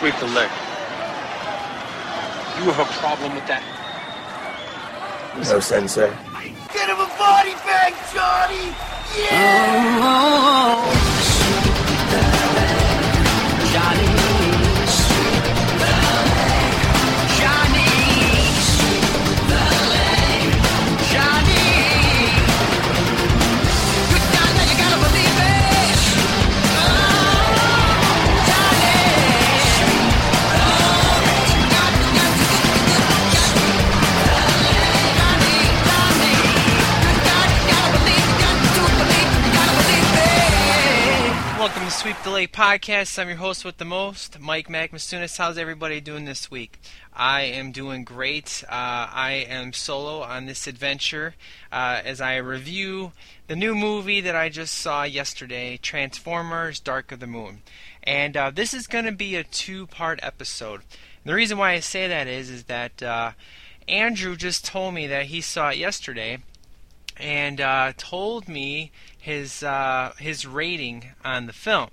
Sweep the leg. You have a problem with that? No, Sensei. Get him a body bag, Johnny! Yeah! Welcome to Sweep the Leg Podcast. I'm your host with the most, Mike Magmasunis. How's everybody doing this week? I am doing great. Uh, I am solo on this adventure uh, as I review the new movie that I just saw yesterday, Transformers: Dark of the Moon. And uh, this is going to be a two-part episode. And the reason why I say that is, is that uh, Andrew just told me that he saw it yesterday, and uh, told me his uh, his rating on the film.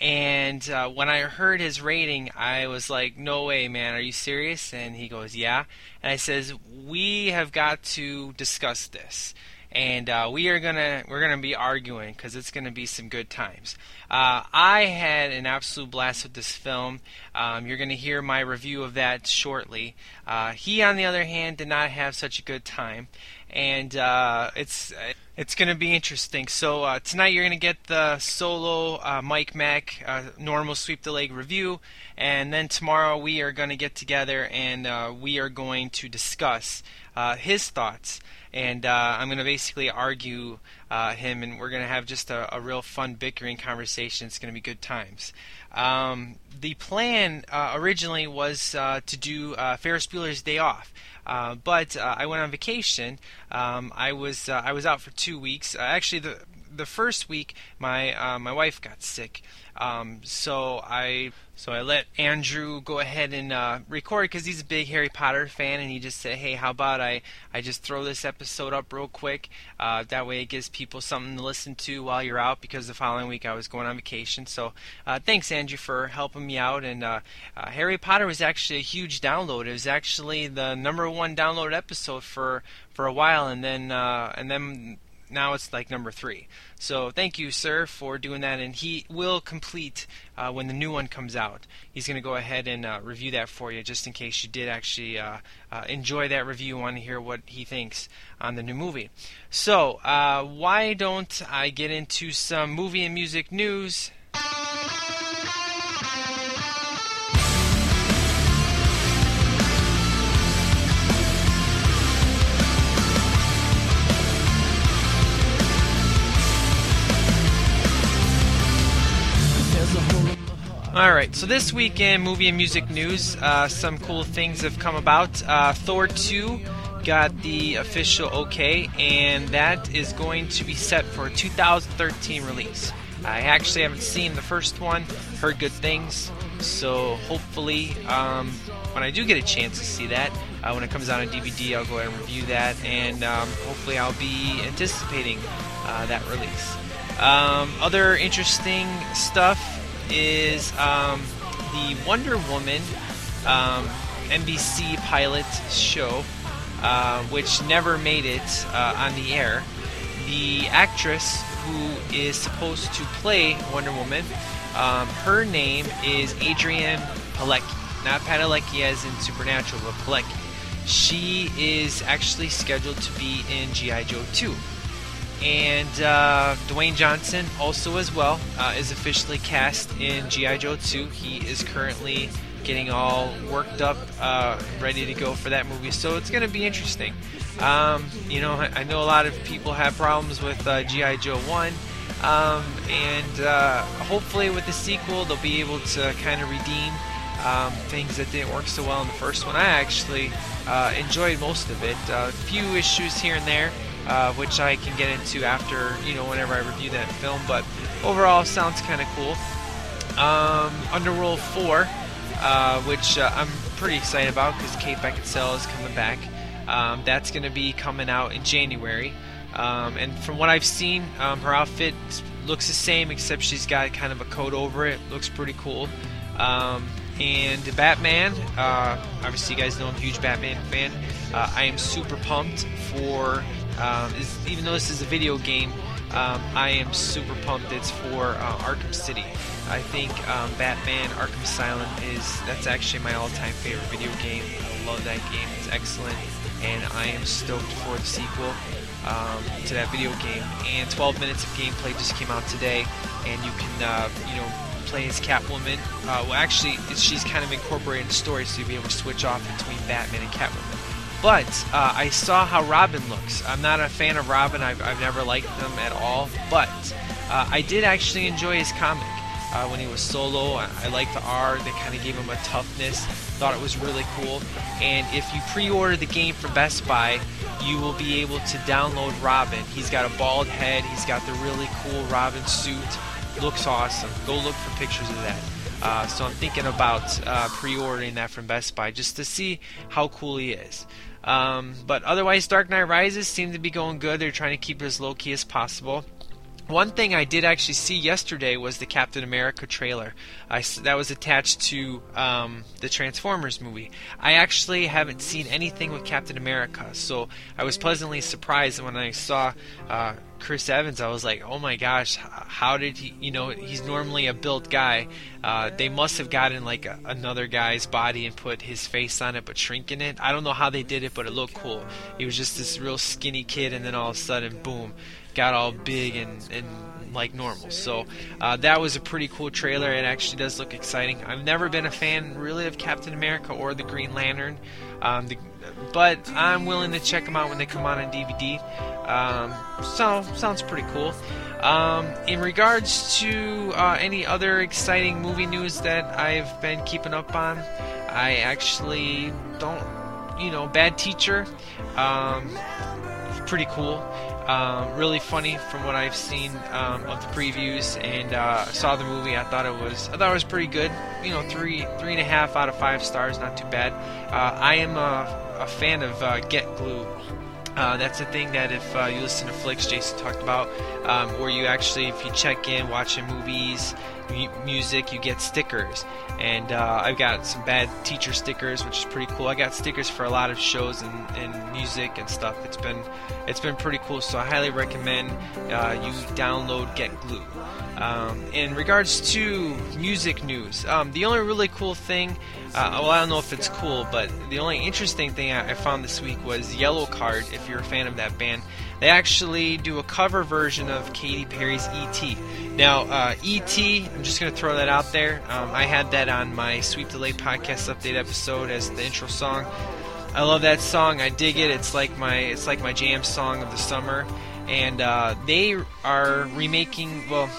And uh, when I heard his rating, I was like, "No way, man! Are you serious?" And he goes, "Yeah." And I says, "We have got to discuss this." and uh, we are gonna we're gonna be arguing because it's gonna be some good times. Uh, I had an absolute blast with this film. Um, you're gonna hear my review of that shortly. Uh, he, on the other hand, did not have such a good time, and uh, it's it's going to be interesting. So uh, tonight you're going to get the solo uh, Mike Mack uh, normal sweep the leg review, and then tomorrow we are going to get together and uh, we are going to discuss uh, his thoughts. And uh, I'm going to basically argue him, and we're going to have just a, a, real fun bickering conversation. It's going to be good times. Um, the plan originally was to do Ferris Bueller's Day Off. But I went on vacation. Um, I was I was out for two weeks. Uh, actually, the the first week my uh, my wife got sick, um, so I so I let Andrew go ahead and uh, record because he's a big Harry Potter fan, and he just said, "Hey, how about I I just throw this episode up real quick? Uh, that way, it gives people something to listen to while you're out." Because the following week I was going on vacation. So uh, thanks, Andrew, for helping me out. And uh, uh, Harry Potter was actually a huge download. It was actually the number one downloaded episode for for a while, and then uh, and then now it's like number three. So thank you, sir, for doing that, and he will complete uh, when the new one comes out. He's going to go ahead and uh, review that for you, just in case you did actually uh, uh enjoy that review, want to hear what he thinks on the new movie. So uh, why don't I get into some movie and music news? All right, so this weekend, movie and music news, uh, some cool things have come about. Uh, Thor 2 got the official okay, and that is going to be set for a 2013 release. I actually haven't seen the first one, heard good things, so hopefully, um, when I do get a chance to see that, uh, when it comes out on DVD, I'll go ahead and review that, and um, hopefully, I'll be anticipating uh, that release. Um, other interesting stuff is um, the Wonder Woman um, NBC pilot show, uh, which never made it uh, on the air. The actress who is supposed to play Wonder Woman, um, her name is Adrienne Palicki, not Padalecki as in Supernatural, but Palicki. She is actually scheduled to be in G.I. Joe 2 and uh, Dwayne Johnson also as well uh, is officially cast in GI Joe 2. He is currently getting all worked up, uh, ready to go for that movie. So it's going to be interesting. Um, you know, I, know a lot of people have problems with uh, GI Joe 1. Um, and uh, hopefully, with the sequel, they'll be able to kind of redeem um, things that didn't work so well in the first one. I actually uh, enjoyed most of it. A few issues here and there, uh, which I can get into after, you know, whenever I review that film. But overall, sounds kind of cool. Um, Underworld 4, uh, which uh, I'm pretty excited about because Kate Beckinsale is coming back. Um, that's going to be coming out in January. Um, and from what I've seen, um, her outfit looks the same except she's got kind of a coat over it. Looks pretty cool. Um, and Batman. Uh, obviously, you guys know I'm a huge Batman fan. Uh, I am super pumped for, um, even though this is a video game, um, I am super pumped. It's for uh, Arkham City. I think um, Batman Arkham Asylum is that's actually my all-time favorite video game. I love that game. It's excellent, and I am stoked for the sequel um, to that video game. And 12 minutes of gameplay just came out today, and you can uh, you know play as Catwoman. Uh, well, actually, she's kind of incorporated in the story, so you'll be able to switch off between Batman and Catwoman. But uh, I saw how Robin looks. I'm not a fan of Robin. I've, I've never liked them at all. But uh, I did actually enjoy his comic uh, when he was solo. I, I liked the art. They kind of gave him a toughness. Thought it was really cool. And if you pre-order the game from Best Buy, you will be able to download Robin. He's got a bald head. He's got the really cool Robin suit. Looks awesome. Go look for pictures of that. Uh, so I'm thinking about uh, pre-ordering that from Best Buy just to see how cool he is. Um, but otherwise, Dark Knight Rises seemed to be going good. They're trying to keep it as low key as possible. One thing I did actually see yesterday was the Captain America trailer. I, that was attached to um, the Transformers movie. I actually haven't seen anything with Captain America, so I was pleasantly surprised when I saw uh, Chris Evans. I was like, oh my gosh, how did he? You know, he's normally a built guy. Uh, they must have gotten like a, another guy's body and put his face on it, but shrinking it. I don't know how they did it, but it looked cool. He was just this real skinny kid, and then all of a sudden, boom got all big and, and like normal. So uh, that was a pretty cool trailer. It actually does look exciting. I've never been a fan really of Captain America or the Green Lantern, um, the, but I'm willing to check them out when they come out on DVD. Um, so sounds pretty cool. Um, in regards to uh, any other exciting movie news that I've been keeping up on, I actually don't. You know, Bad Teacher, um, pretty cool. Um, really funny from what I've seen um, of the previews and uh, saw the movie. I thought it was I thought it was pretty good. You know, three three and a half out of five stars, not too bad. Uh, I am a, a fan of uh, Get Glue. Uh, that's a thing that if uh, you listen to Flicks, Jason talked about, um, where you actually, if you check in watching movies, music, you get stickers. And uh, I've got some bad teacher stickers, which is pretty cool. I got stickers for a lot of shows and, and music and stuff. It's been it's been pretty cool. So I highly recommend uh, you download GetGlue. Um, in regards to music news, um, the only really cool thing, uh, well, I don't know if it's cool, but the only interesting thing I, I found this week was Yellowcard. If you're a fan of that band, they actually do a cover version of Katy Perry's "E.T." Now, uh, E.T. I'm just gonna throw that out there. Um, I had that on my Sweep the Leg podcast update episode as the intro song. I love that song. I dig it. It's like my it's like my jam song of the summer and uh, they are remaking. Well,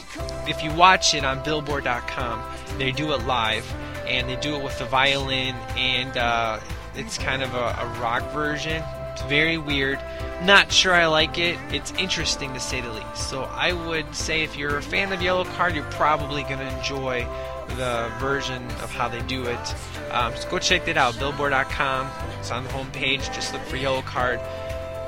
if you watch it on Billboard.com, they do it live, and they do it with the violin, and uh, it's kind of a, a rock version. It's very weird. Not sure I like it. It's interesting to say the least. So I would say if you're a fan of Yellowcard, you're probably going to enjoy the version of how they do it. Um, so go check that out. Billboard.com. It's on the homepage. Just look for Yellowcard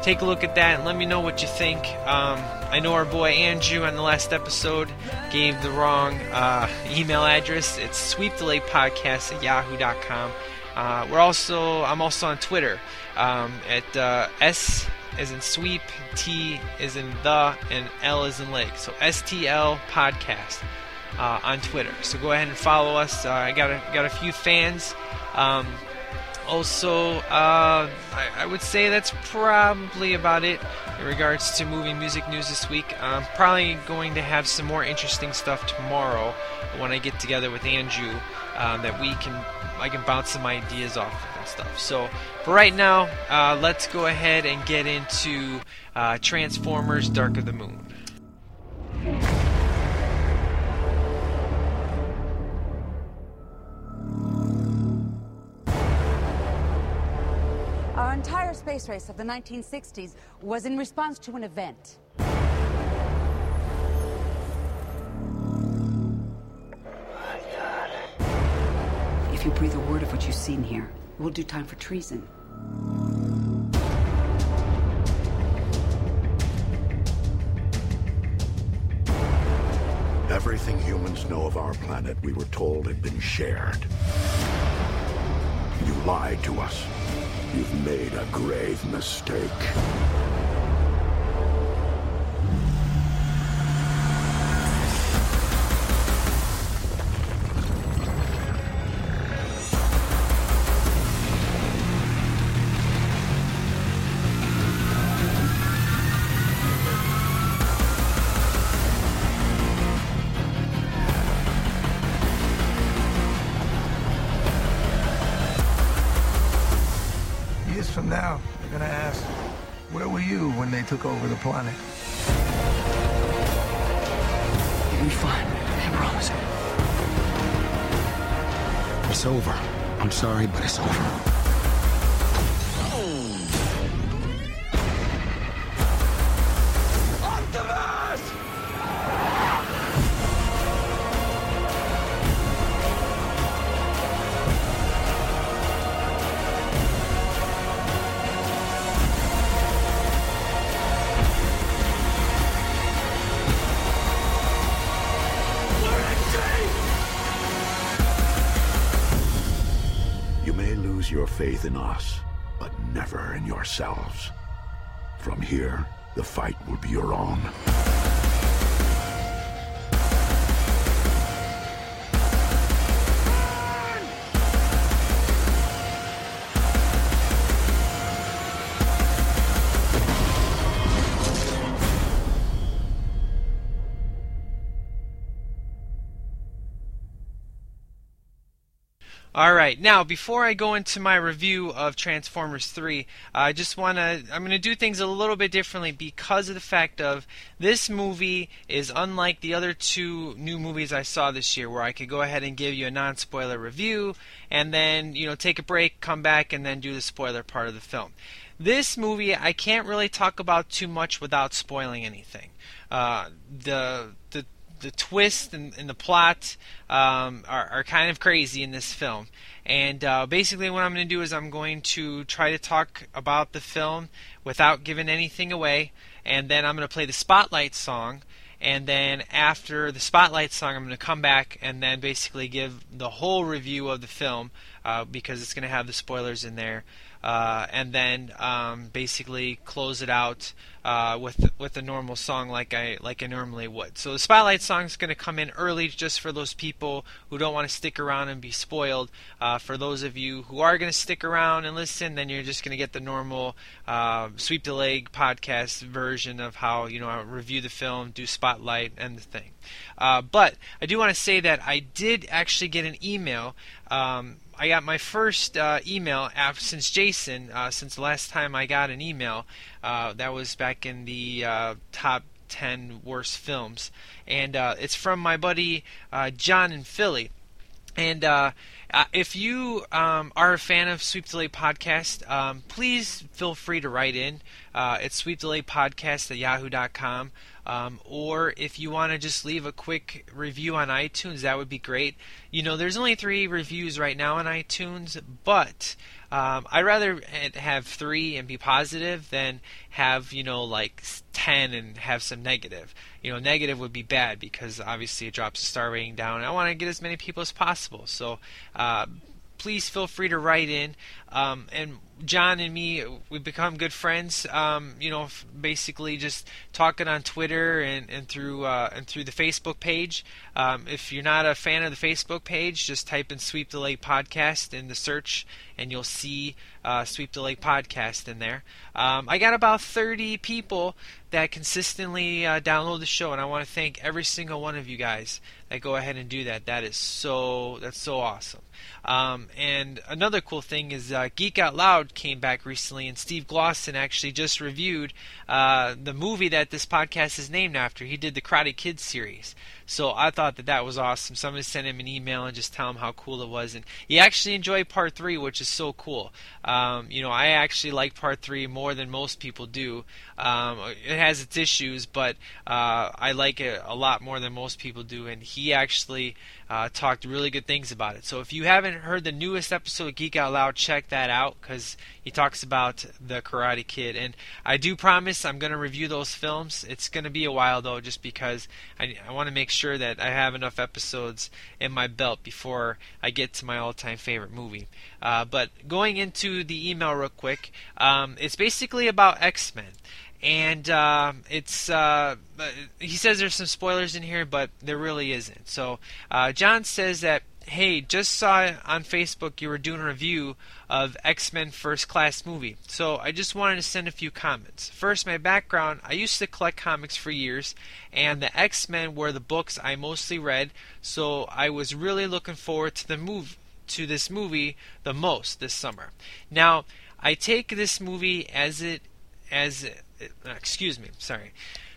take a look at that and let me know what you think. Um, I know our boy Andrew on the last episode gave the wrong uh, email address. It's sweepthelegpodcast at yahoo.com. Uh, we're also I'm also on Twitter um, at uh, S as in sweep, T is in the, and L is in lake. So STL podcast uh, on Twitter. So go ahead and follow us. Uh, I got a, got a few fans. Um, also, uh, I, I, would say that's probably about it in regards to movie music news this week. I'm probably going to have some more interesting stuff tomorrow when I get together with Andrew um, that we can I can bounce some ideas off of and stuff. So for right now, uh, let's go ahead and get into uh, Transformers: Dark of the Moon. Space race of the 1960s was in response to an event. If you breathe a word of what you've seen here, we'll do time for treason. Everything humans know of our planet, we were told, had been shared. You've lied to us. You've made a grave mistake. Took over the planet? You'll be fine. I promise. It's over. I'm sorry, but it's over. Faith in us, but never in yourselves. From here, the fight will be your own. All right. Now, before I go into my review of Transformers 3, I just want to I'm going to do things a little bit differently because of the fact of this movie is unlike the other two new movies I saw this year where I could go ahead and give you a non-spoiler review and then, you know, take a break, come back and then do the spoiler part of the film. This movie I can't really talk about too much without spoiling anything. Uh, the the the twist and, and the plot um, are, are, kind of crazy in this film. And uh, basically, what I'm going to do is I'm going to try to talk about the film without giving anything away, and then I'm going to play the spotlight song. And then after the spotlight song, I'm going to come back and then basically give the whole review of the film uh, because it's going to have the spoilers in there. Uh, and then um, basically close it out uh, with with a normal song like I like I normally would. So the spotlight song is going to come in early just for those people who don't want to stick around and be spoiled. Uh, for those of you who are going to stick around and listen, then you're just going to get the normal uh, sweep the leg podcast version of how you know I review the film, do spotlight, and the thing. Uh, but I do want to say that I did actually get an email. Um, I got my first uh, email after, since Jason, uh, since the last time I got an email. Uh, that was back in the uh, top 10 worst films. And uh, it's from my buddy uh, John in Philly. And if you um, are a fan of Sweep the Leg Podcast, um, please feel free to write in. it's Sweep the Leg Podcast at yahoo.com. Um, or if you want to just leave a quick review on iTunes, that would be great. You know, there's only three reviews right now on iTunes, but um, I'd rather have three and be positive than have you know like ten and have some negative. You know, negative would be bad because obviously it drops the star rating down. I want to get as many people as possible, so. Uh, please feel free to write in. Um, and John and me, we've become good friends. Um, you know, basically just talking on Twitter and, and through uh, and through the Facebook page. Um, if you're not a fan of the Facebook page, just type in "Sweep the Leg Podcast" in the search, and you'll see uh, "Sweep the Leg Podcast" in there. Um, I got about 30 people that consistently uh, download the show, and I want to thank every single one of you guys that go ahead and do that. That is so that's so awesome. Um, and another cool thing is uh, Geek Out Loud came back recently, and Steve Glosson actually just reviewed uh, the movie that this podcast is named after. He did the Karate Kid series. So I thought that that was awesome. Somebody sent him an email and just tell him how cool it was, and he actually enjoyed part three, which is so cool. Um, you know, I actually like part three more than most people do. Um, it has its issues, but uh, I like it a lot more than most people do. And he actually uh, talked really good things about it. So if you haven't heard the newest episode of Geek Out Loud, check that out because he talks about the Karate Kid. And I do promise I'm going to review those films. It's going to be a while though, just because I, I want to make sure that I have enough episodes in my belt before I get to my all-time favorite movie. Uh, but going into the email real quick, um, it's basically about X-Men and uh, it's uh, he says there's some spoilers in here, but there really isn't. So uh, John says that hey, just saw on Facebook you were doing a review of X Men First Class movie, so I just wanted to send a few comments. First, my background: I used to collect comics for years, and the X Men were the books I mostly read, so I was really looking forward to the move to this movie the most this summer. Now. I take this movie as it as uh, excuse me, sorry.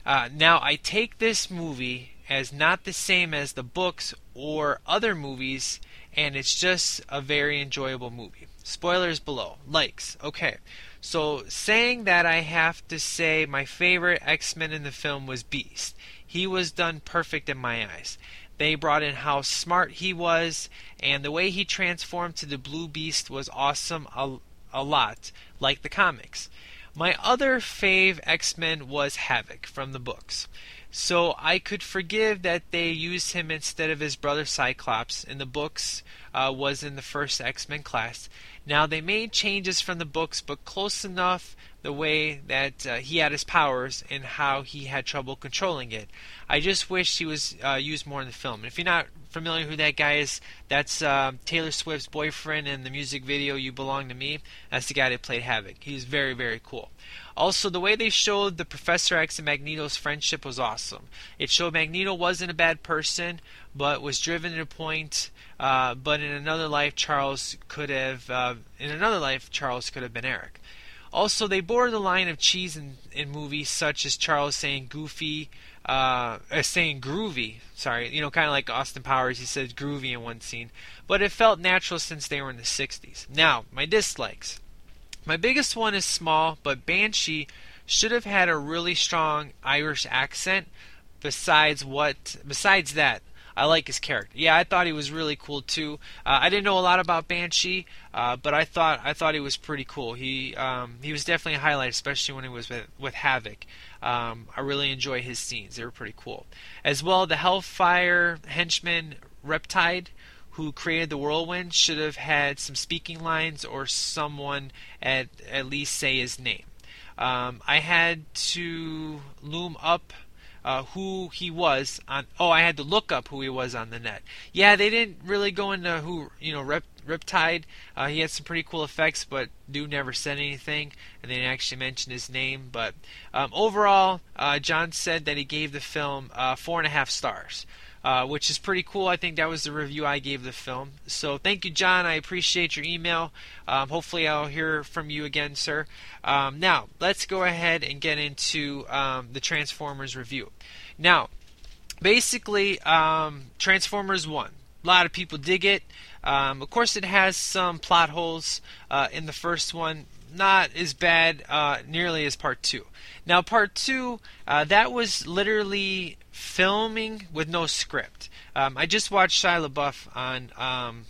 Uh, now I take this movie as not the same as the books or other movies, and it's just a very enjoyable movie. Spoilers below. Likes. Okay. So, saying that I have to say my favorite X Men in the film was Beast. He was done perfect in my eyes. They brought in how smart he was, and the way he transformed to the Blue Beast was awesome a, a lot, like the comics. My other fave X Men was Havoc from the books. So I could forgive that they used him instead of his brother Cyclops in the books uh, was in the first X Men class. Now they made changes from the books, but close enough the way that uh, he had his powers and how he had trouble controlling it. I just wish he was uh, used more in the film. If you're not familiar who that guy is, that's uh, Taylor Swift's boyfriend in the music video "You Belong to Me." That's the guy that played Havoc. He's very very cool. Also, the way they showed the Professor X and Magneto's friendship was awesome. It showed Magneto wasn't a bad person, but was driven to a point. Uh, but in another life, Charles could have. Uh, in another life, Charles could have been Eric. Also, they bore the line of cheese in, in movies such as Charles saying "goofy," uh, uh, saying groovy. Sorry, you know, kind of like Austin Powers. He said groovy in one scene, but it felt natural since they were in the '60s. Now, my dislikes. My biggest one is small, but Banshee should have had a really strong Irish accent. Besides what, besides that, I like his character. Yeah, I thought he was really cool too. Uh, I didn't know a lot about Banshee, uh, but I thought I thought he was pretty cool. He um, he was definitely a highlight, especially when he was with, with Havoc. Um, I really enjoy his scenes; they were pretty cool. As well, the Hellfire henchman Riptide, who created the whirlwind, should have had some speaking lines or someone at at least say his name. Um, I had to loom up uh, who he was on. Oh, I had to look up who he was on the net. Yeah, they didn't really go into who you know Rip, Riptide. Uh, he had some pretty cool effects, but dude never said anything, and they didn't actually mention his name. But um, overall, uh, John said that he gave the film uh, four and a half stars. Uh, which is pretty cool. I think that was the review I gave the film. So thank you, John. I appreciate your email. Um, hopefully, I'll hear from you again, sir. Um, now, let's go ahead and get into um, the Transformers review. Now, basically, um, Transformers 1. A lot of people dig it. Um, of course, it has some plot holes uh, in the first one. Not as bad uh, nearly as part two. Now, part two, uh, that was literally filming with no script. Um, I just watched Shia LaBeouf on. Um,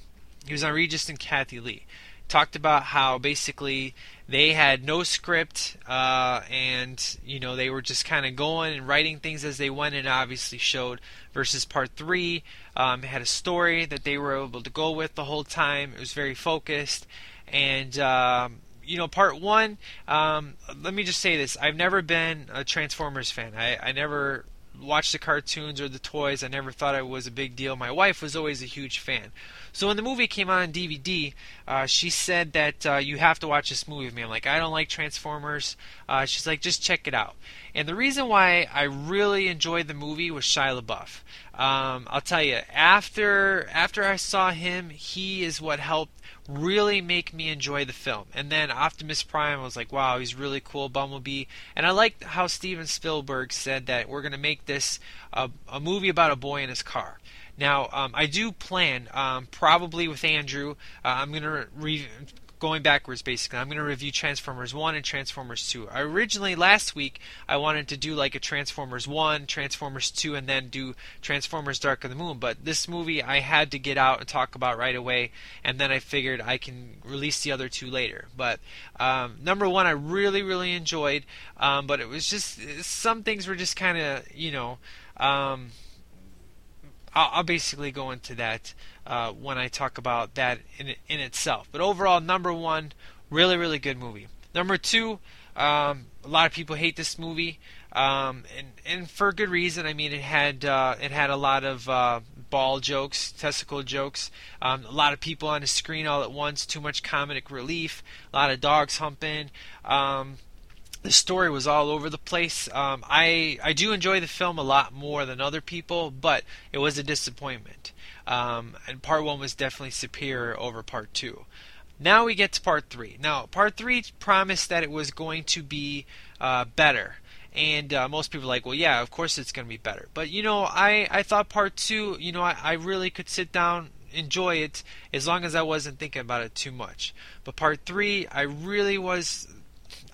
he was on Regis and Kathie Lee. Talked about how basically they had no script uh, and you know they were just kind of going and writing things as they went and obviously showed versus part three um, had a story that they were able to go with the whole time it was very focused and um, you know, part one. Um, let me just say this: I've never been a Transformers fan. I, I never watched the cartoons or the toys. I never thought it was a big deal. My wife was always a huge fan. So when the movie came out on DVD, uh, she said that uh, you have to watch this movie with me. I'm like, I don't like Transformers. Uh, she's like, just check it out. And the reason why I really enjoyed the movie was Shia LaBeouf. Um, I'll tell you, after after I saw him, he is what helped really make me enjoy the film. And then Optimus Prime, I was like, wow, he's really cool, Bumblebee. And I liked how Steven Spielberg said that we're going to make this a, a movie about a boy in his car. Now, um, I do plan, um, probably with Andrew, uh, I'm going to re- going backwards basically. I'm going to review Transformers 1 and Transformers 2. I originally last week I wanted to do like a Transformers 1, Transformers 2 and then do Transformers Dark of the Moon, but this movie I had to get out and talk about right away and then I figured I can release the other two later. But um, number 1 I really really enjoyed, um, but it was just some things were just kind of, you know, um, I'll, I'll basically go into that uh, when I talk about that in in itself. But overall, number one, really really good movie. Number two, um, a lot of people hate this movie, um, and and for good reason. I mean, it had uh, it had a lot of uh, ball jokes, testicle jokes, um, a lot of people on the screen all at once, too much comedic relief, a lot of dogs humping. Um, the story was all over the place. Um, I I do enjoy the film a lot more than other people, but it was a disappointment. Um, and part one was definitely superior over part two. Now we get to part three. Now, part three promised that it was going to be uh, better. And uh, most people are like, well, yeah, of course it's going to be better. But, you know, I, I thought part two, you know, I, I really could sit down, enjoy it, as long as I wasn't thinking about it too much. But part three, I really was.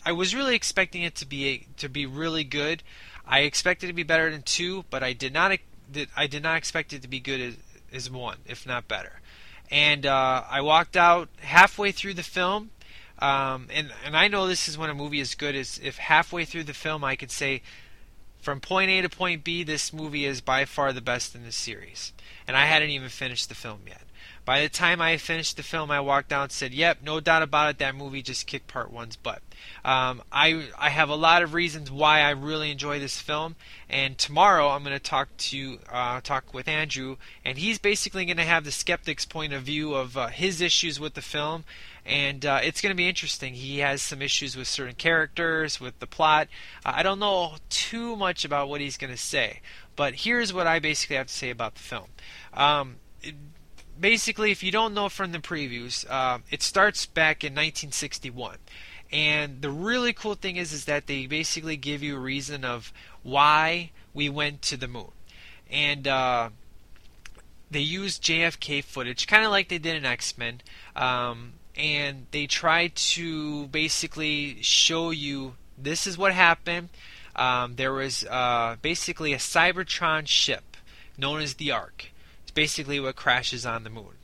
I was really expecting it to be to be really good. I expected it to be better than two, but I did not I did not expect it to be good as, is one, if not better. And uh, I walked out halfway through the film, um, and and I know this is when a movie is good. Is if halfway through the film I could say, from point A to point B, this movie is by far the best in the series. And I hadn't even finished the film yet. By the time I finished the film, I walked out and said, "Yep, no doubt about it. That movie just kicked Part One's butt." Um, I I have a lot of reasons why I really enjoy this film, and tomorrow I'm going to talk to uh, talk with Andrew, and he's basically going to have the skeptic's point of view of uh, his issues with the film, and uh, it's going to be interesting. He has some issues with certain characters, with the plot. Uh, I don't know too much about what he's going to say, but here's what I basically have to say about the film. Um, basically, if you don't know from the previews, uh, it starts back in 1961. And the really cool thing is, is that they basically give you a reason of why we went to the moon, and uh, they use JFK footage, kind of like they did in X Men, um, and they try to basically show you this is what happened. Um, there was uh, basically a Cybertron ship known as the Ark. It's basically what crashes on the moon,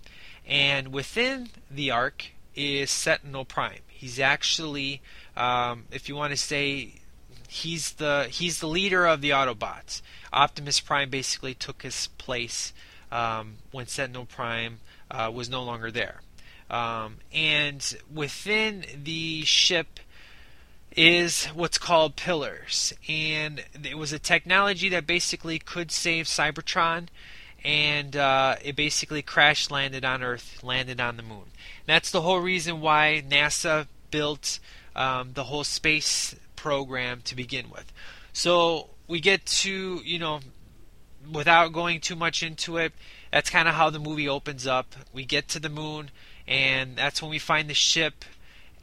and within the Ark is Sentinel Prime. He's actually, um, if you want to say, he's the he's the leader of the Autobots. Optimus Prime basically took his place um, when Sentinel Prime uh, was no longer there. Um, and within the ship is what's called pillars, and it was a technology that basically could save Cybertron, and uh, it basically crash landed on Earth, landed on the moon. That's the whole reason why NASA built um, the whole space program to begin with. So we get to, you know, without going too much into it, that's kind of how the movie opens up. We get to the moon, and that's when we find the ship.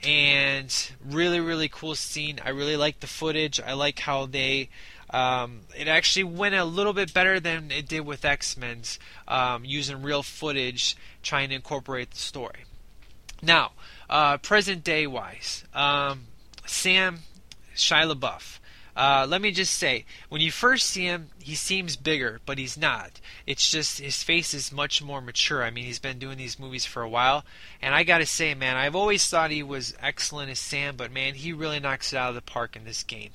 And really, really cool scene. I really like the footage. I like how they. Um, it actually went a little bit better than it did with X Men's, um, using real footage, trying to incorporate the story. Now, uh, present day wise, um, Sam Shia LaBeouf. Uh, let me just say, when you first see him, he seems bigger, but he's not. It's just his face is much more mature. I mean, he's been doing these movies for a while, and I gotta say, man, I've always thought he was excellent as Sam, but man, he really knocks it out of the park in this game.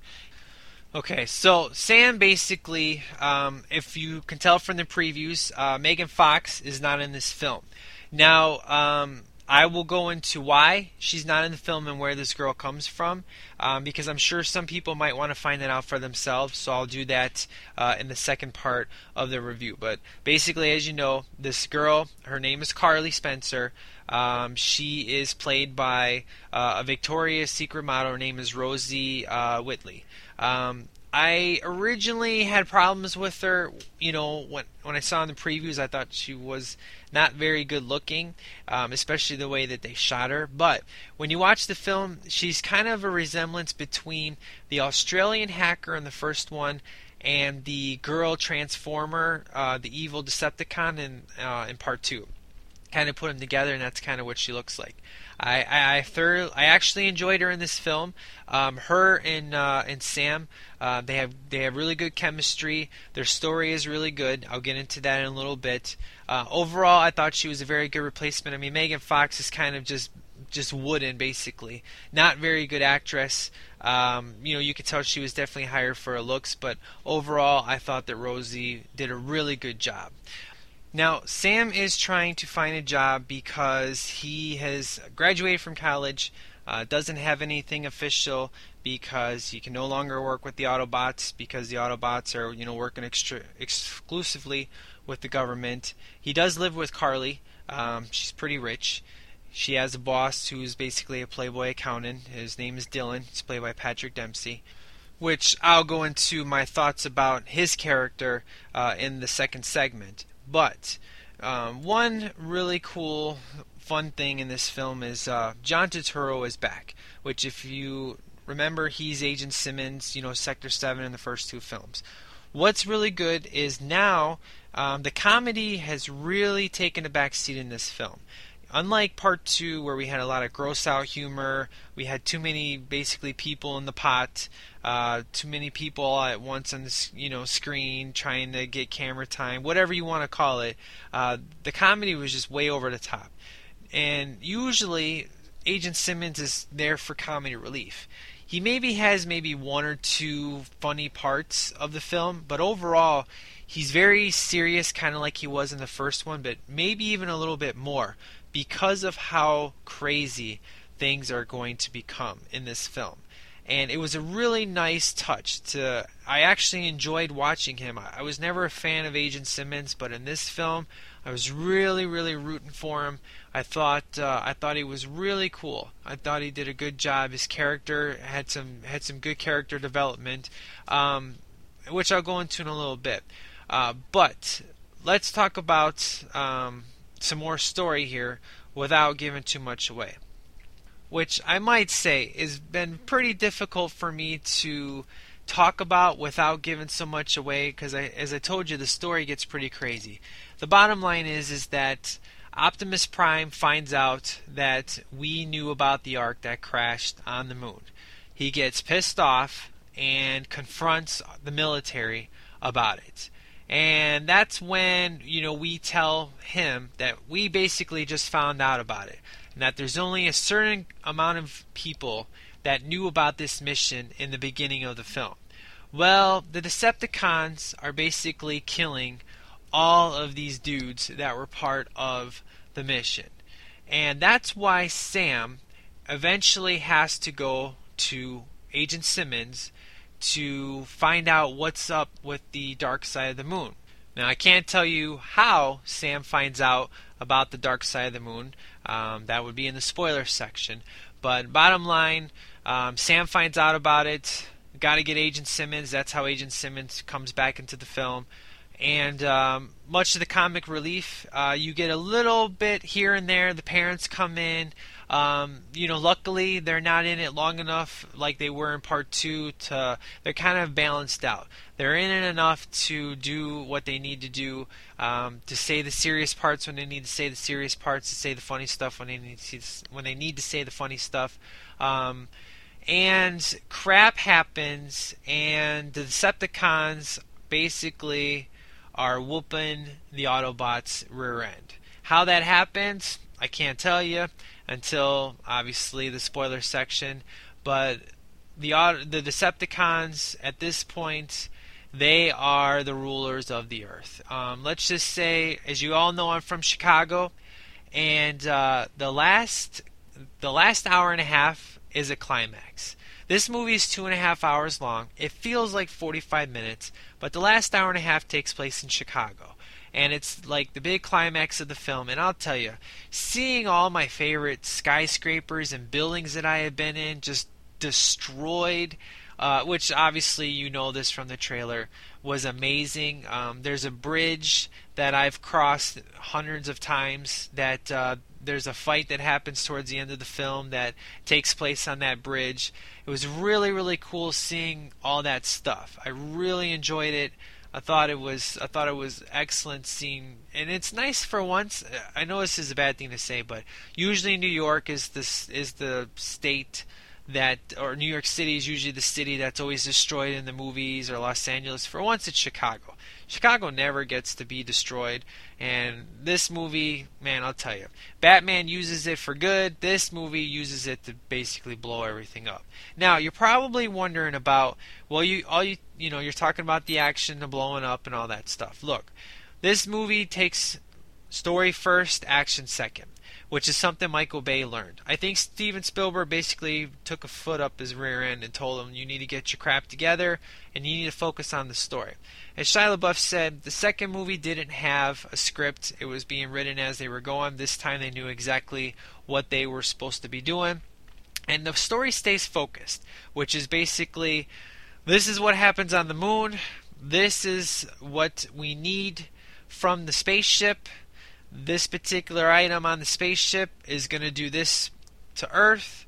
Okay, so Sam basically, um, if you can tell from the previews, uh, Megan Fox is not in this film. Now, um, I will go into why she's not in the film and where this girl comes from, um, because I'm sure some people might want to find that out for themselves. So I'll do that uh, in the second part of the review. But basically, as you know, this girl, her name is Carly Spencer. Um, she is played by uh, a Victoria's Secret model. Her name is Rosie uh, Whiteley. Um, I originally had problems with her. You know, when when I saw in the previews, I thought she was not very good looking, um, especially the way that they shot her. But when you watch the film, she's kind of a resemblance between the Australian hacker in the first one and the girl Transformer, uh, the evil Decepticon in uh, in part two. Kind of put them together, and that's kind of what she looks like. I I, I, thorough, I actually enjoyed her in this film. Um, her and uh, and Sam, uh, they have they have really good chemistry. Their story is really good. I'll get into that in a little bit. Uh, overall, I thought she was a very good replacement. I mean, Megan Fox is kind of just just wooden, basically. Not very good actress. Um, you know, you could tell she was definitely hired for her looks, but overall, I thought that Rosie did a really good job. Now, Sam is trying to find a job because he has graduated from college, uh, doesn't have anything official because he can no longer work with the Autobots because the Autobots are, you know, working extra- exclusively with the government. He does live with Carly. Um, she's pretty rich. She has a boss who's basically a playboy accountant. His name is Dylan. He's played by Patrick Dempsey. Which I'll go into my thoughts about his character uh, in the second segment. But um, one really cool, fun thing in this film is uh, John Turturro is back. Which, if you remember, he's Agent Simmons, you know, Sector 7 in the first two films. What's really good is now um, the comedy has really taken a back seat in this film unlike part two where we had a lot of gross out humor we had too many basically people in the pot uh, too many people at once on the you know screen trying to get camera time whatever you want to call it uh, the comedy was just way over the top. And usually agent simmons is there for comedy relief. He maybe has maybe one or two funny parts of the film but overall he's very serious kind of like he was in the first one but maybe even a little bit more because of how crazy things are going to become in this film. And it was a really nice touch to I actually enjoyed watching him. I was never a fan of Agent Simmons, but in this film I was really really rooting for him. I thought uh, I thought he was really cool. I thought he did a good job. His character had some had some good character development, um, which I'll go into in a little bit. Uh, but let's talk about um, some more story here without giving too much away. Which I might say has been pretty difficult for me to talk about without giving so much away because as I told you the story gets pretty crazy. The bottom line is is that Optimus Prime finds out that we knew about the ark that crashed on the moon. He gets pissed off and confronts the military about it. And that's when, you know, we tell him that we basically just found out about it. And that there's only a certain amount of people that knew about this mission in the beginning of the film. Well, the Decepticons are basically killing all of these dudes that were part of the mission. And that's why Sam eventually has to go to Agent Simmons to find out what's up with the dark side of the moon. Now, I can't tell you how Sam finds out about the dark side of the moon. Um, that would be in the spoiler section. But bottom line, um, Sam finds out about it. Got to get Agent Simmons. That's how Agent Simmons comes back into the film. And um, much of the comic relief, uh, you get a little bit here and there. The parents come in. Um, you know, luckily they're not in it long enough like they were in part two. To they're kind of balanced out. They're in it enough to do what they need to do, um, to say the serious parts when they need to say the serious parts, to say the funny stuff when they need to when they need to say the funny stuff. Um, and crap happens, and the Decepticons basically are whooping the Autobots' rear end. How that happens, I can't tell you until obviously the spoiler section. But the the Decepticons at this point, they are the rulers of the Earth. Um, let's just say, as you all know, I'm from Chicago, and uh, the last the last hour and a half is a climax. This movie is two and a half hours long. It feels like 45 minutes, but the last hour and a half takes place in Chicago and it's like the big climax of the film. And I'll tell you, seeing all my favorite skyscrapers and buildings that I have been in just destroyed, uh, which obviously you know this from the trailer, was amazing. Um, there's a bridge that I've crossed hundreds of times that uh, there's a fight that happens towards the end of the film that takes place on that bridge. It was really really cool seeing all that stuff. I really enjoyed it. I thought it was I thought it was excellent seeing and it's nice for once. I know this is a bad thing to say, but usually New York is this is the state that or New York City is usually the city that's always destroyed in the movies or Los Angeles. For once it's Chicago. Chicago never gets to be destroyed and this movie, man, I'll tell you. Batman uses it for good. This movie uses it to basically blow everything up. Now, you're probably wondering about well, you all you you know, you're talking about the action, the blowing up and all that stuff. Look, this movie takes story first, action second which is something Michael Bay learned. I think Steven Spielberg basically took a foot up his rear end and told him, you need to get your crap together and you need to focus on the story. As Shia LaBeouf said, the second movie didn't have a script. It was being written as they were going. This time they knew exactly what they were supposed to be doing. And the story stays focused, which is basically this is what happens on the moon. This is what we need from the spaceship this particular item on the spaceship is going to do this to Earth,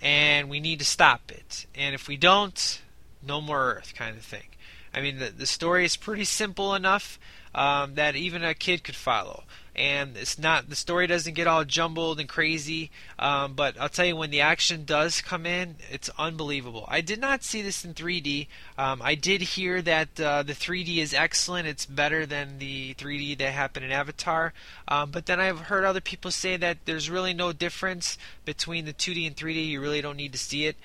and we need to stop it. And if we don't, no more Earth, kind of thing. I mean, the, the story is pretty simple enough um, that even a kid could follow and it's not the story doesn't get all jumbled and crazy. Um, but I'll tell you when the action does come in, it's unbelievable. I did not see this in 3D. Um, I did hear that uh, the 3D is excellent. It's better than the 3D that happened in Avatar. Um, but then I've heard other people say that there's really no difference between the 2D and 3D. You really don't need to see it.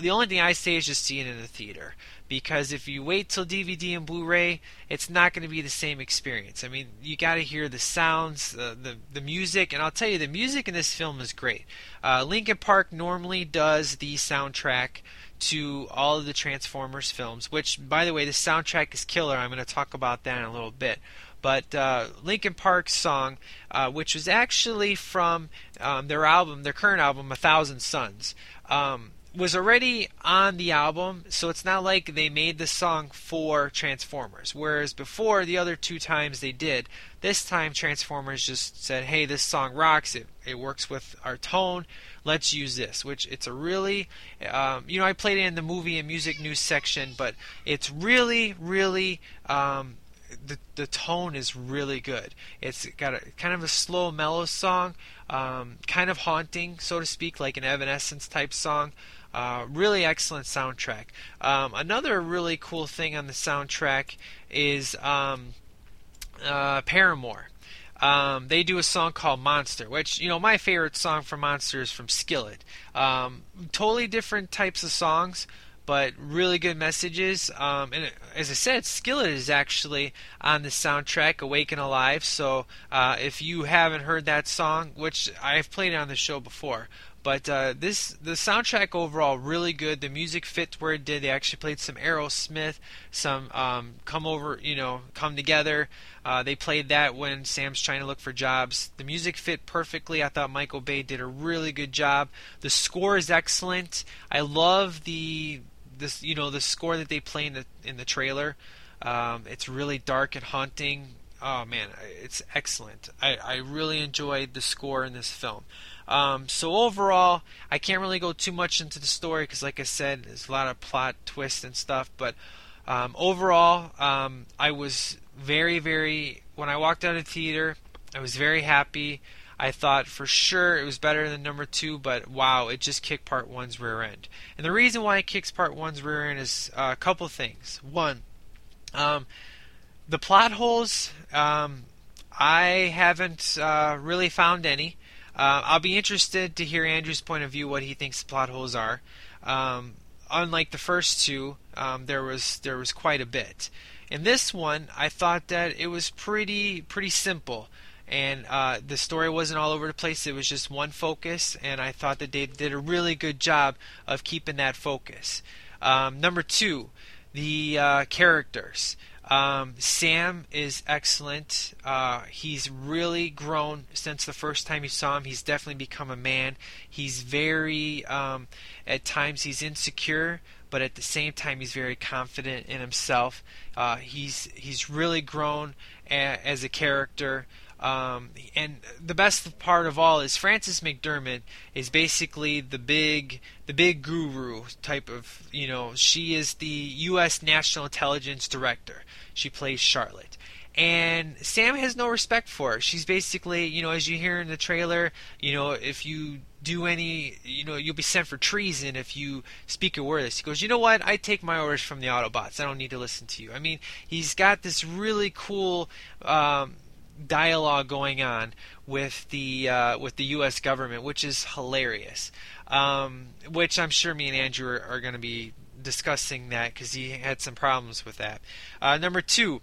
The only thing I say is just see it in the theater because if you wait till DVD and Blu-ray, it's not going to be the same experience. I mean, you got to hear the sounds, uh, the the music, and I'll tell you, the music in this film is great. Uh, Linkin Park normally does the soundtrack to all of the Transformers films, which, by the way, the soundtrack is killer. I'm going to talk about that in a little bit. But uh, Linkin Park's song, uh, which was actually from um, their album, their current album, A Thousand Suns. Um, was already on the album, so it's not like they made the song for Transformers. Whereas before, the other two times they did, this time Transformers just said, "Hey, this song rocks. It it works with our tone. Let's use this." Which it's a really, um, you know, I played it in the movie and music news section, but it's really, really. Um, the the tone is really good. It's got a kind of a slow, mellow song, um, kind of haunting, so to speak, like an Evanescence type song. Uh, really excellent soundtrack. Um, another really cool thing on the soundtrack is um, uh, Paramore. Um, they do a song called Monster, which, you know, my favorite song from Monster is from Skillet. Um, totally different types of songs, but really good messages. Um, and as I said, Skillet is actually on the soundtrack, Awake and Alive. So uh, if you haven't heard that song, which I've played on the show before, but uh, this the soundtrack overall really good. The music fits where it did. They actually played some Aerosmith, some um, Come Over, you know, Come Together. Uh, they played that when Sam's trying to look for jobs. The music fit perfectly. I thought Michael Bay did a really good job. The score is excellent. I love the this you know the score that they play in the in the trailer. Um, it's really dark and haunting. Oh man, it's excellent. I, I really enjoyed the score in this film. Um, so overall, I can't really go too much into the story because, like I said, there's a lot of plot twists and stuff. But um, overall, um, I was very, very. When I walked out of the theater, I was very happy. I thought for sure it was better than number two, but wow, it just kicked part one's rear end. And the reason why it kicks part one's rear end is uh, a couple things. One, um, the plot holes. Um, I haven't uh, really found any. Uh, I'll be interested to hear Andrew's point of view, what he thinks the plot holes are. Um, unlike the first two, um, there was there was quite a bit. In this one, I thought that it was pretty pretty simple, and uh, the story wasn't all over the place. It was just one focus, and I thought that they did a really good job of keeping that focus. Um, number two, the uh, characters. Um, Sam is excellent. Uh, he's really grown since the first time you saw him. He's definitely become a man. He's very, um, at times, he's insecure, but at the same time, he's very confident in himself. Uh, he's he's really grown a, as a character. Um, and the best part of all is Frances McDormand is basically the big the big guru type of you know she is the U.S. National Intelligence Director. She plays Charlotte. And Sam has no respect for her. She's basically, you know, as you hear in the trailer, you know, if you do any, you know, you'll be sent for treason if you speak a word. He goes, you know what? I take my orders from the Autobots. I don't need to listen to you. I mean, he's got this really cool um, dialogue going on with the uh, with the U.S. government, which is hilarious. Um, which I'm sure me and Andrew are, are going to be discussing that because he had some problems with that. Uh, number two,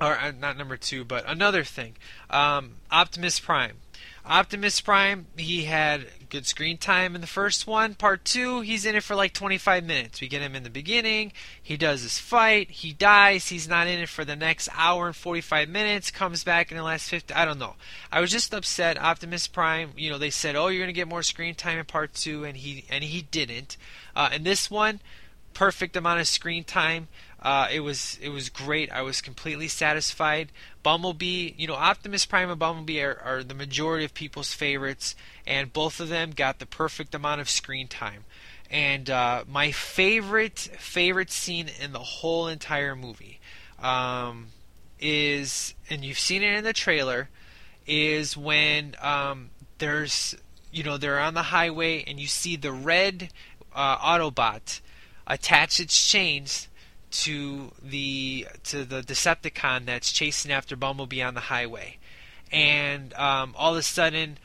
or uh, not number two, but another thing, um, Optimus Prime. Optimus Prime, he had good screen time in the first one. Part two, he's in it for like 25 minutes. We get him in the beginning. He does his fight. He dies. He's not in it for the next hour and 45 minutes. Comes back in the last 50. I don't know. I was just upset. Optimus Prime, you know, they said, "Oh, you're gonna get more screen time in part two, and he and he didn't. Uh, in this one, perfect amount of screen time. Uh, it was it was great. I was completely satisfied. Bumblebee, you know, Optimus Prime and Bumblebee are, are the majority of people's favorites, and both of them got the perfect amount of screen time. And uh, my favorite favorite scene in the whole entire movie um, is, and you've seen it in the trailer, is when um, there's you know they're on the highway and you see the red uh, Autobot attach its chains to the to the Decepticon that's chasing after Bumblebee on the highway, and um, all of a sudden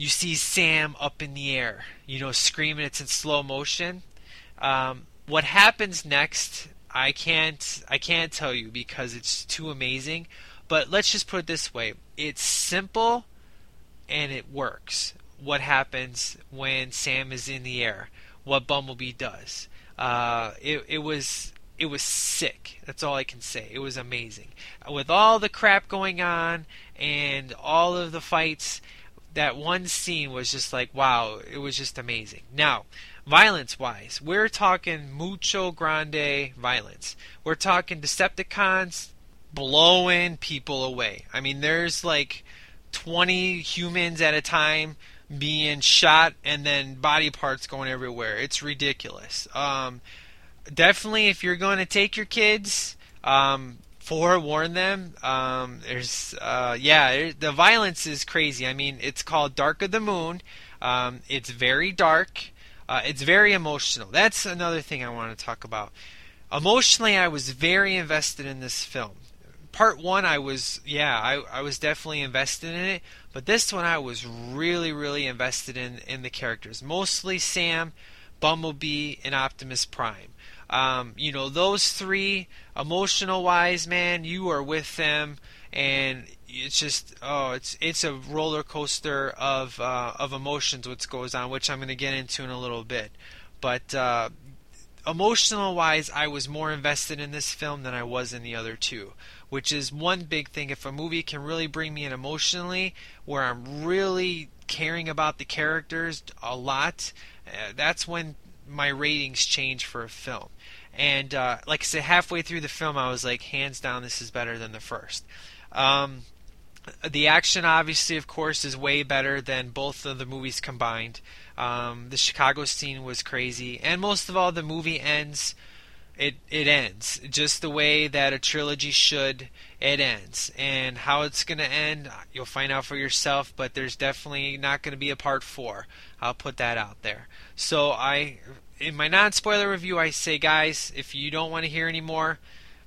you see Sam up in the air, you know, screaming. It's in slow motion. Um, what happens next? I can't I can't tell you because it's too amazing. But let's just put it this way: it's simple and it works. What happens when Sam is in the air? What Bumblebee does? Uh, it, it was it was sick. That's all I can say. It was amazing. With all the crap going on and all of the fights, that one scene was just like wow. It was just amazing. Now, violence wise, we're talking mucho grande violence. We're talking Decepticons blowing people away. I mean, there's like 20 humans at a time being shot and then body parts going everywhere. It's ridiculous. Um, definitely, if you're going to take your kids, um, forewarn them. Um, there's, uh, yeah, the violence is crazy. I mean, it's called Dark of the Moon. Um, it's very dark. Uh, it's very emotional. That's another thing I want to talk about. Emotionally, I was very invested in this film part one I was yeah I, I was definitely invested in it but this one I was really really invested in in the characters mostly Sam Bumblebee and Optimus Prime. Um, you know those three emotional wise man you are with them and it's just oh it's it's a roller coaster of uh, of emotions what goes on which I'm going to get into in a little bit. But uh, emotional wise I was more invested in this film than I was in the other two which is one big thing. If a movie can really bring me in emotionally, where I'm really caring about the characters a lot, uh, that's when my ratings change for a film. And uh, like I said, halfway through the film, I was like, hands down, this is better than the first. Um, the action, obviously, of course, is way better than both of the movies combined. Um, the Chicago scene was crazy, and most of all, the movie ends it it ends just the way that a trilogy should. It ends, and how it's going to end, you'll find out for yourself. But there's definitely not going to be a part four. I'll put that out there. So I, in my non-spoiler review, I say, guys, if you don't want to hear anymore,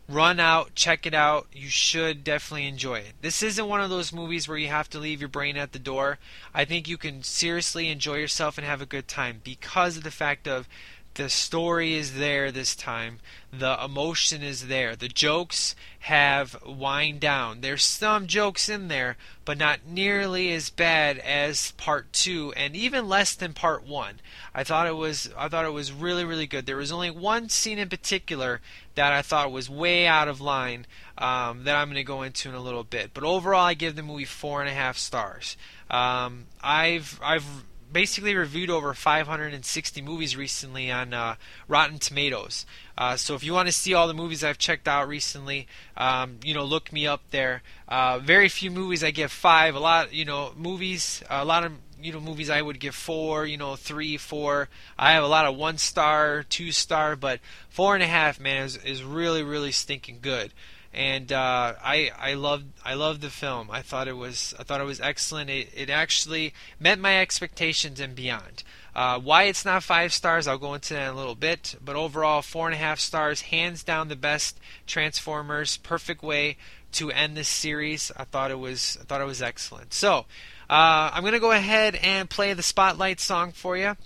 run out, check it out. You should definitely enjoy it. This isn't one of those movies where you have to leave your brain at the door. I think you can seriously enjoy yourself and have a good time because of the fact of the story is there this time. The emotion is there. The jokes have wind down. There's some jokes in there, but not nearly as bad as part two, and even less than part one. I thought it was I thought it was really really good. There was only one scene in particular that I thought was way out of line um, that I'm going to go into in a little bit. But overall, I give the movie four and a half stars. Um, I've I've basically reviewed over 560 movies recently on uh, Rotten Tomatoes. Uh, so if you want to see all the movies I've checked out recently, um, you know, look me up there. Uh, very few movies I give five. A lot, you know, movies. A lot of you know movies I would give four. You know, three, four. I have a lot of one star, two star, but four and a half, man, is is really really stinking good and uh, I I loved I loved the film. I thought it was I thought it was excellent. It it actually met my expectations and beyond. Uh, why it's not five stars, I'll go into that in a little bit. But overall, four and a half stars, hands down the best Transformers. Perfect way to end this series. I thought it was I thought it was excellent. So uh, I'm gonna go ahead and play the spotlight song for you.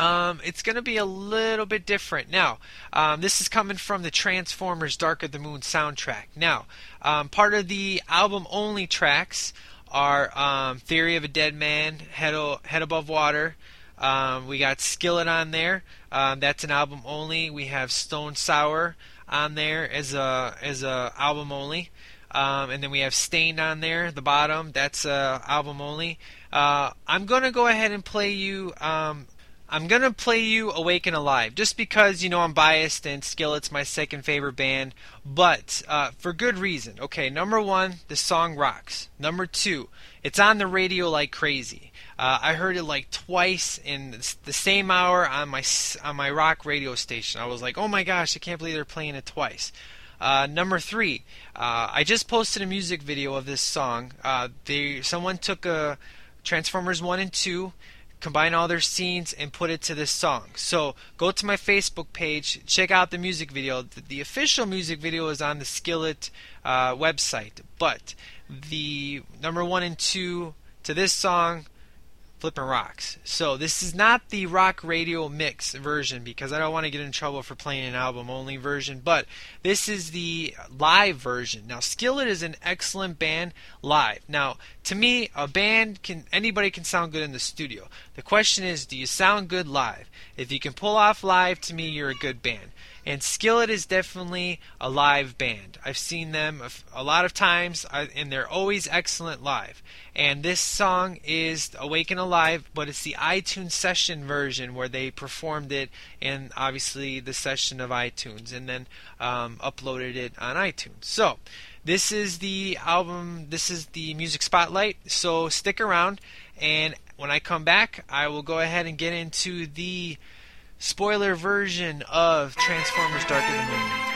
Um, it's going to be a little bit different. Now, um, this is coming from the Transformers Dark of the Moon soundtrack. Now, um, part of the album only tracks are um, Theory of a Deadman, Head, o- Head Above Water. Um, we got Skillet on there. Um, that's an album only. We have Stone Sour on there as a as a album only. and then we have Staind on there, the bottom. That's a album only. Uh, I'm gonna go ahead and play you um, I'm gonna play you Awake and Alive just because you know I'm biased and Skillet's my second favorite band, but uh, for good reason. Okay, number one, the song rocks. Number two, it's on the radio like crazy. Uh, I heard it like twice in the same hour on my on my rock radio station. I was like, oh my gosh, I can't believe they're playing it twice. Uh, number three, uh, I just posted a music video of this song. Uh, they someone took a Transformers one and two combine all their scenes and put it to this song. So go to my Facebook page, check out the music video. The, the official music video is on the Skillet uh, website, but the number one and two to this song flipping rocks. So this is not the rock radio mix version because I don't want to get in trouble for playing an album only version, but this is the live version. Now Skillet is an excellent band live. Now to me, a band can anybody can sound good in the studio. The question is, do you sound good live? If you can pull off live, to me you're a good band. And Skillet is definitely a live band. I've seen them a, lot of times, and they're always excellent live. And this song is Awake and Alive, but it's the iTunes session version where they performed it in obviously the session of iTunes and then um, uploaded it on iTunes. So, this is the album, this is the music spotlight. So, stick around, and when I come back, I will go ahead and get into the spoiler version of Transformers Dark of the Moon.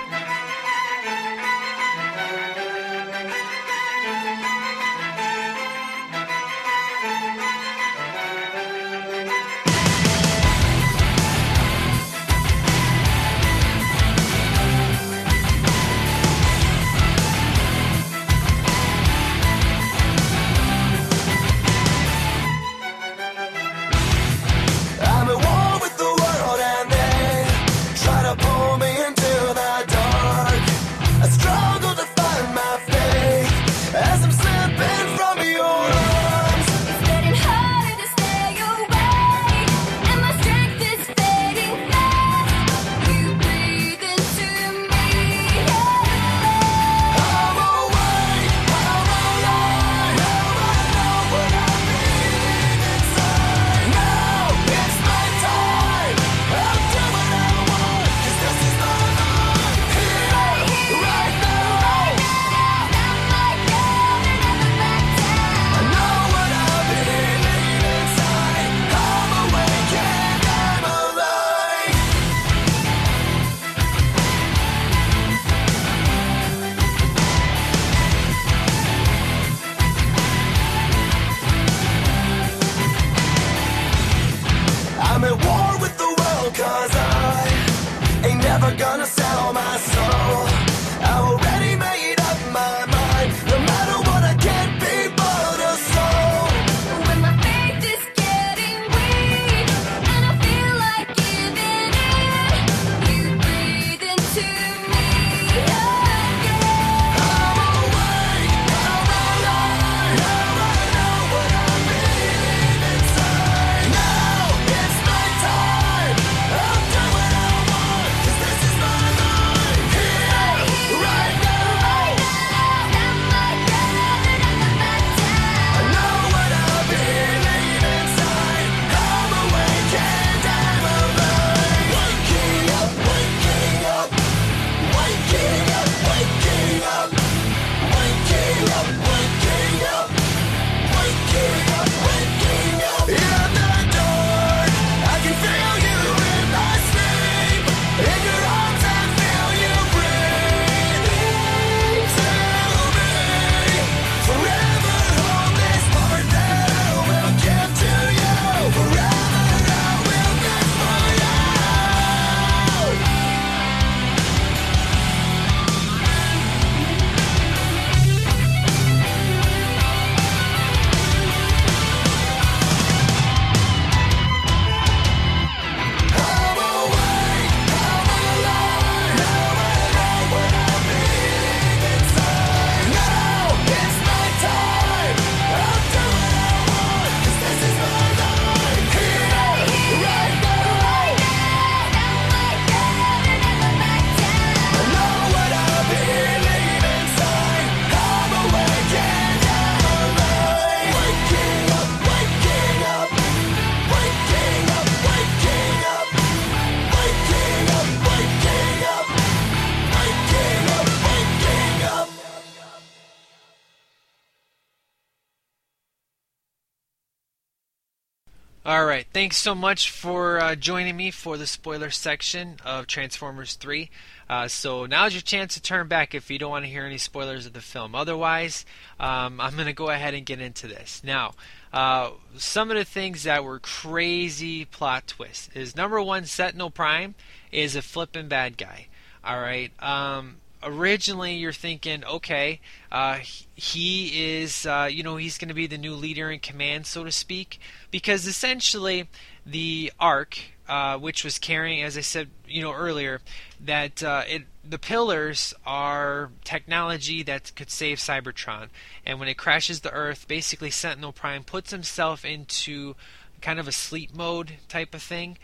All right, thanks so much for uh, joining me for the spoiler section of Transformers 3. Uh, so now's your chance to turn back if you don't want to hear any spoilers of the film. Otherwise, um, I'm going to go ahead and get into this. Now, uh, some of the things that were crazy plot twists is number one, Sentinel Prime is a flippin' bad guy. All right. Um, originally you're thinking, okay, uh, he is, uh, you know, he's going to be the new leader in command, so to speak, because essentially the Ark, uh, which was carrying, as I said, you know, earlier, that uh, it the pillars are technology that could save Cybertron, and when it crashes the Earth, basically Sentinel Prime puts himself into kind of a sleep mode type of thing,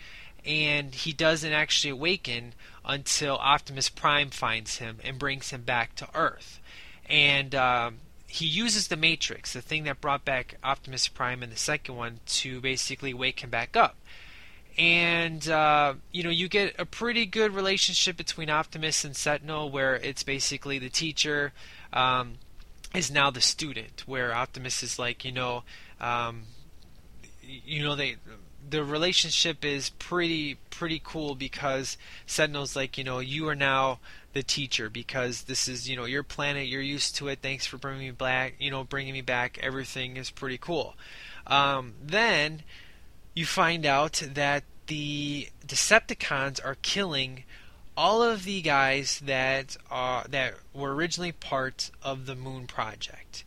and he doesn't actually awaken until Optimus Prime finds him and brings him back to Earth. And um, he uses the Matrix, the thing that brought back Optimus Prime in the second one, to basically wake him back up. And uh, you know, you get a pretty good relationship between Optimus and Sentinel, where it's basically the teacher um, is now the student, where Optimus is like, you know, um, you know, they the relationship is pretty pretty cool because Sentinel's like, you know, you are now the teacher because this is, you know, your planet, you're used to it. Thanks for bringing me back, you know, bringing me back. Everything is pretty cool. Um, then you find out that the Decepticons are killing all of the guys that are that were originally part of the Moon Project,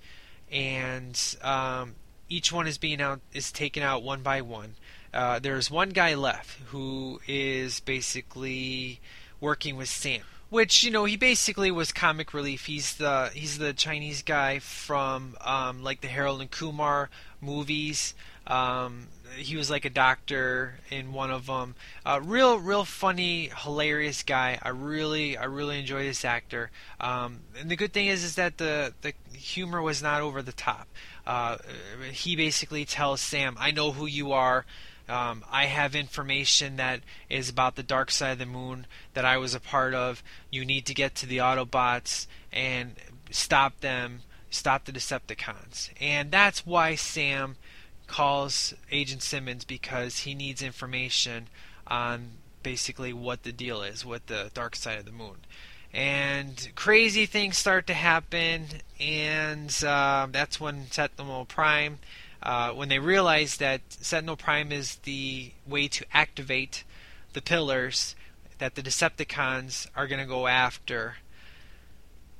and um, each one is being out is taken out one by one. Uh, there's one guy left who is basically working with Sam. Which you know he basically was comic relief. He's the he's the Chinese guy from um, like the Harold and Kumar movies. Um, he was like a doctor in one of them. Uh, real, real funny, hilarious guy. I really, I really enjoy this actor. Um, and the good thing is, is that the the humor was not over the top. Uh, he basically tells Sam, "I know who you are." Um, I have information that is about the dark side of the moon that I was a part of. You need to get to the Autobots and stop them, stop the Decepticons. And that's why Sam calls Agent Simmons because he needs information on basically what the deal is with the dark side of the moon. And crazy things start to happen, and uh, that's when Sentinel Prime uh, when they realize that Sentinel Prime is the way to activate the pillars, that the Decepticons are going to go after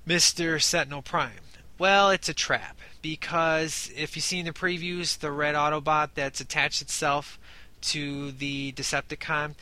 Mr. Sentinel Prime. Well, it's a trap because if you've seen the previews, the red Autobot that's attached itself to the Decepticon,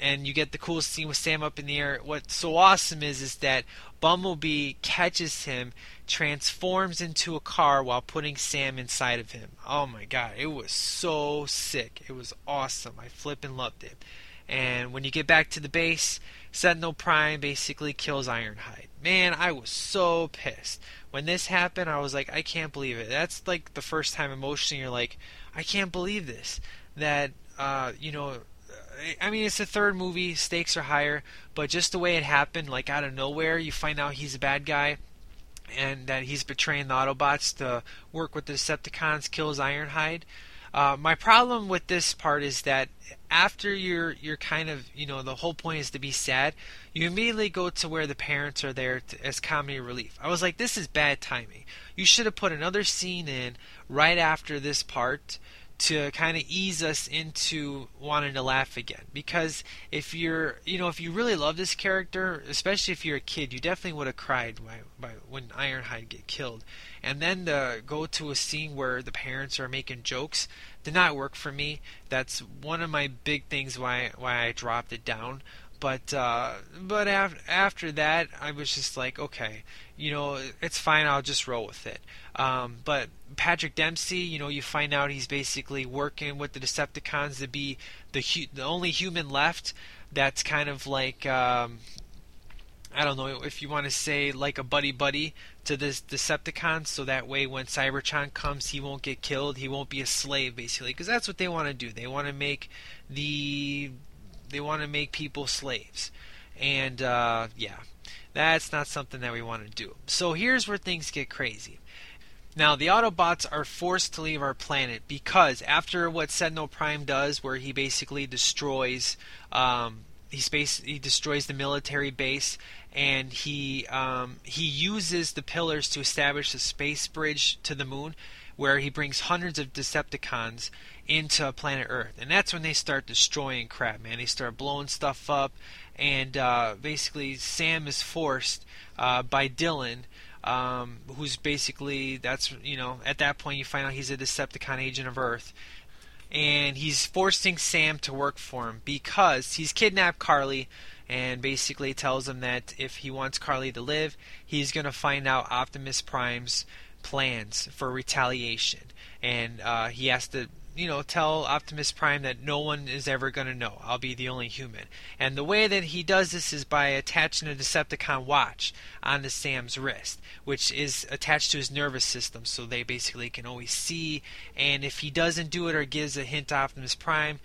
and you get the cool scene with Sam up in the air. What's so awesome is is that Bumblebee catches him, transforms into a car while putting Sam inside of him. Oh my god, it was so sick. It was awesome. I flippin' loved it. And when you get back to the base, Sentinel Prime basically kills Ironhide. Man, I was so pissed. When this happened, I was like, I can't believe it. That's like the first time emotionally you're like, I can't believe this. That, uh, you know, I mean, it's the third movie, stakes are higher, but just the way it happened, like out of nowhere, you find out he's a bad guy, and that he's betraying the Autobots to work with the Decepticons, kills Ironhide. Uh, my problem with this part is that after you're you're kind of you know the whole point is to be sad, you immediately go to where the parents are there to, as comedy relief. I was like, this is bad timing. You should have put another scene in right after this part to kind of ease us into wanting to laugh again because if you're you know if you really love this character especially if you're a kid you definitely would have cried by, by when ironhide get killed and then to go to a scene where the parents are making jokes did not work for me that's one of my big things why why i dropped it down but uh, but af- after that, I was just like, okay, you know, it's fine. I'll just roll with it. Um, but Patrick Dempsey, you know, you find out he's basically working with the Decepticons to be the hu- the only human left that's kind of like um, I don't know if you want to say like a buddy buddy to this Decepticon, so that way when Cybertron comes, he won't get killed. He won't be a slave, basically, because that's what they want to do. They want to make the they want to make people slaves, and uh, yeah, that's not something that we want to do. So here's where things get crazy Now, the Autobots are forced to leave our planet because after what Sentinel Prime does, where he basically destroys, um, he space he destroys the military base, and he um, he uses the pillars to establish a space bridge to the moon, where he brings hundreds of Decepticons into planet Earth, and that's when they start destroying crap, man. They start blowing stuff up, and uh, basically Sam is forced uh, by Dylan um, who's basically that's you know at that point you find out he's a Decepticon agent of Earth, and he's forcing Sam to work for him because he's kidnapped Carly, and basically tells him that if he wants Carly to live, he's gonna find out Optimus Prime's plans for retaliation, and uh, he has to you know, tell Optimus Prime that no one is ever going to know. I'll be the only human. And the way that he does this is by attaching a Decepticon watch onto Sam's wrist, which is attached to his nervous system, so they basically can always see. And if he doesn't do it or gives a hint to Optimus Prime,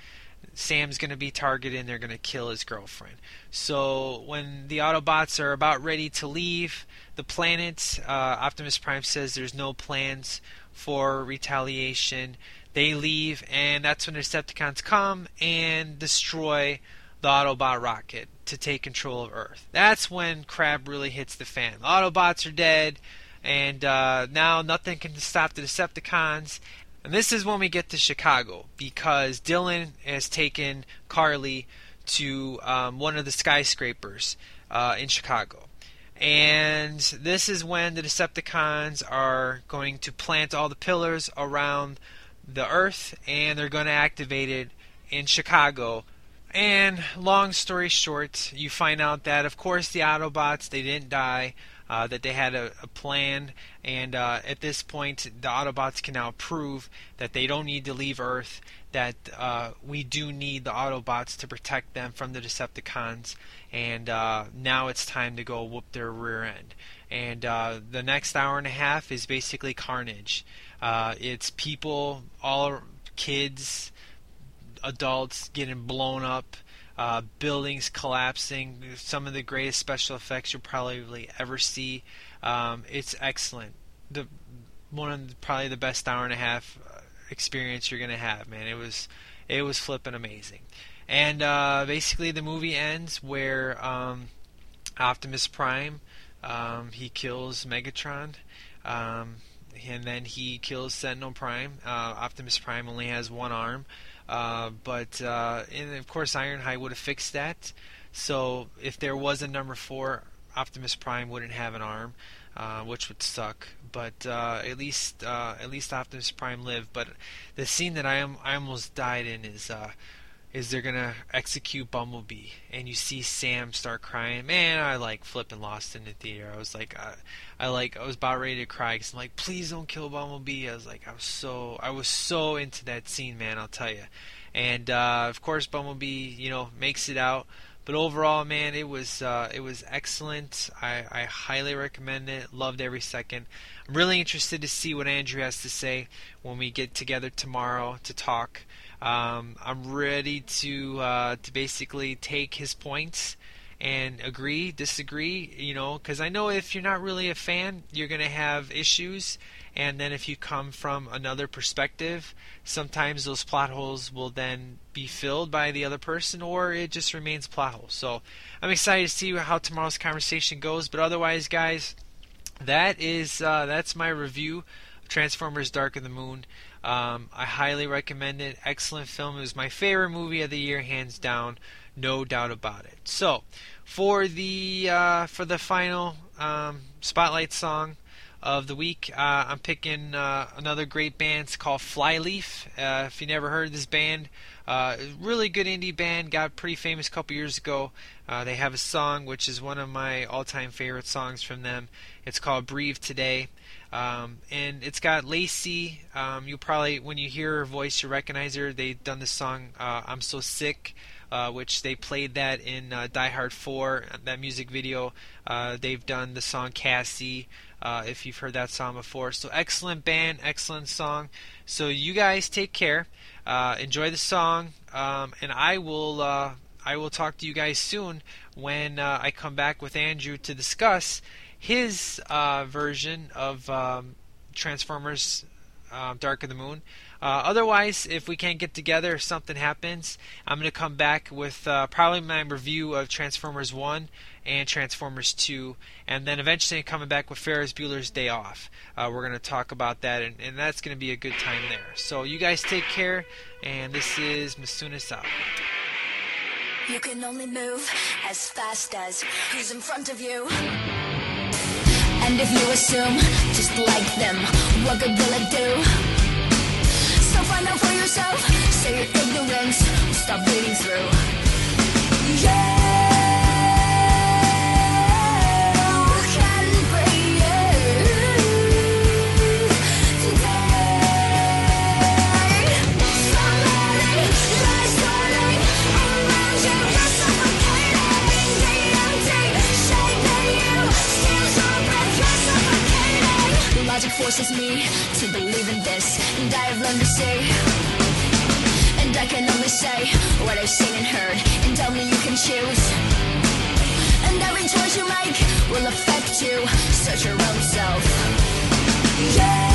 Sam's going to be targeted and they're going to kill his girlfriend. So when the Autobots are about ready to leave the planet, uh, Optimus Prime says there's no plans for retaliation. They leave, and that's when the Decepticons come and destroy the Autobot rocket to take control of Earth. That's when crap really hits the fan. The Autobots are dead, and uh, now nothing can stop the Decepticons. And this is when we get to Chicago because Dylan has taken Carly to um, one of the skyscrapers uh, in Chicago. And this is when the Decepticons are going to plant all the pillars around the Earth, and they're going to activate it in Chicago. And long story short, you find out that, of course, the Autobots they didn't die. Uh, that they had a, a plan, and uh, at this point, the Autobots can now prove that they don't need to leave Earth. That uh, we do need the Autobots to protect them from the Decepticons, and uh, now it's time to go whoop their rear end. And uh, the next hour and a half is basically carnage. Uh, it's people, all kids, adults getting blown up, uh, buildings collapsing. Some of the greatest special effects you'll probably ever see. Um, it's excellent. The one of the, probably the best hour and a half uh, experience you're gonna have, man. It was it was flipping amazing. And uh, basically, the movie ends where um, Optimus Prime um, he kills Megatron. Um, and then he kills Sentinel Prime. Uh, Optimus Prime only has one arm, uh, but uh, and of course Ironhide would have fixed that. So if there was a number four, Optimus Prime wouldn't have an arm, uh, which would suck. But uh, at least at least Optimus Prime lived. But the scene that I am I almost died in is is they're gonna execute Bumblebee, and you see Sam start crying. Man, I like flipping lost in the theater. I was like, I, I like, I was about ready to cry because I'm like, please don't kill Bumblebee. I was like, I was so, I was so into that scene, man. I'll tell you. And uh, of course, Bumblebee, you know, makes it out. But overall, man, it was uh, it was excellent. I, I highly recommend it. Loved every second. I'm really interested to see what Andrew has to say when we get together tomorrow to talk. Um, I'm ready to uh, to basically take his points and agree, disagree. You know, because I know if you're not really a fan, you're gonna have issues. And then if you come from another perspective, sometimes those plot holes will then be filled by the other person, or it just remains plot holes. So I'm excited to see how tomorrow's conversation goes. But otherwise, guys, that is uh, that's my review Transformers: Dark of the Moon. Um, I highly recommend it. Excellent film. It was my favorite movie of the year, hands down, no doubt about it. So, for the uh, for the final um, spotlight song of the week, uh, I'm picking uh, another great band. It's called Flyleaf. Uh, if you never heard this band, uh, really good indie band. Got pretty famous a couple years ago. Uh, they have a song which is one of my all-time favorite songs from them. It's called "Breathe Today." Um, and it's got Lacey. Um, you probably, when you hear her voice, you recognize her. They've done the song uh, "I'm So Sick," uh, which they played that in uh, Die Hard 4, that music video. Uh, they've done the song "Cassie." Uh, if you've heard that song before, so excellent band, excellent song. So you guys take care, uh, enjoy the song, um, and I will. I will talk to you guys soon when I come back with Andrew to discuss his uh, version of um, Transformers um, Dark of the Moon. Uh, otherwise, if we can't get together, if something happens, I'm going to come back with uh, probably my review of Transformers 1 and Transformers 2, and then eventually coming back with Ferris Bueller's Day Off. Uh, we're going to talk about that, and, and that's going to be a good time there. So you guys take care, and this is Masunas out. You can only move as fast as who's in front of you. And if you assume, just like them, what good will it do? So find out for yourself, so your ignorance will stop bleeding through. Yeah. Forces me to believe in this, and I have learned to see. And I can only say what I've seen and heard, and tell me you can choose. And every choice you make will affect you. Search your own self. Yeah.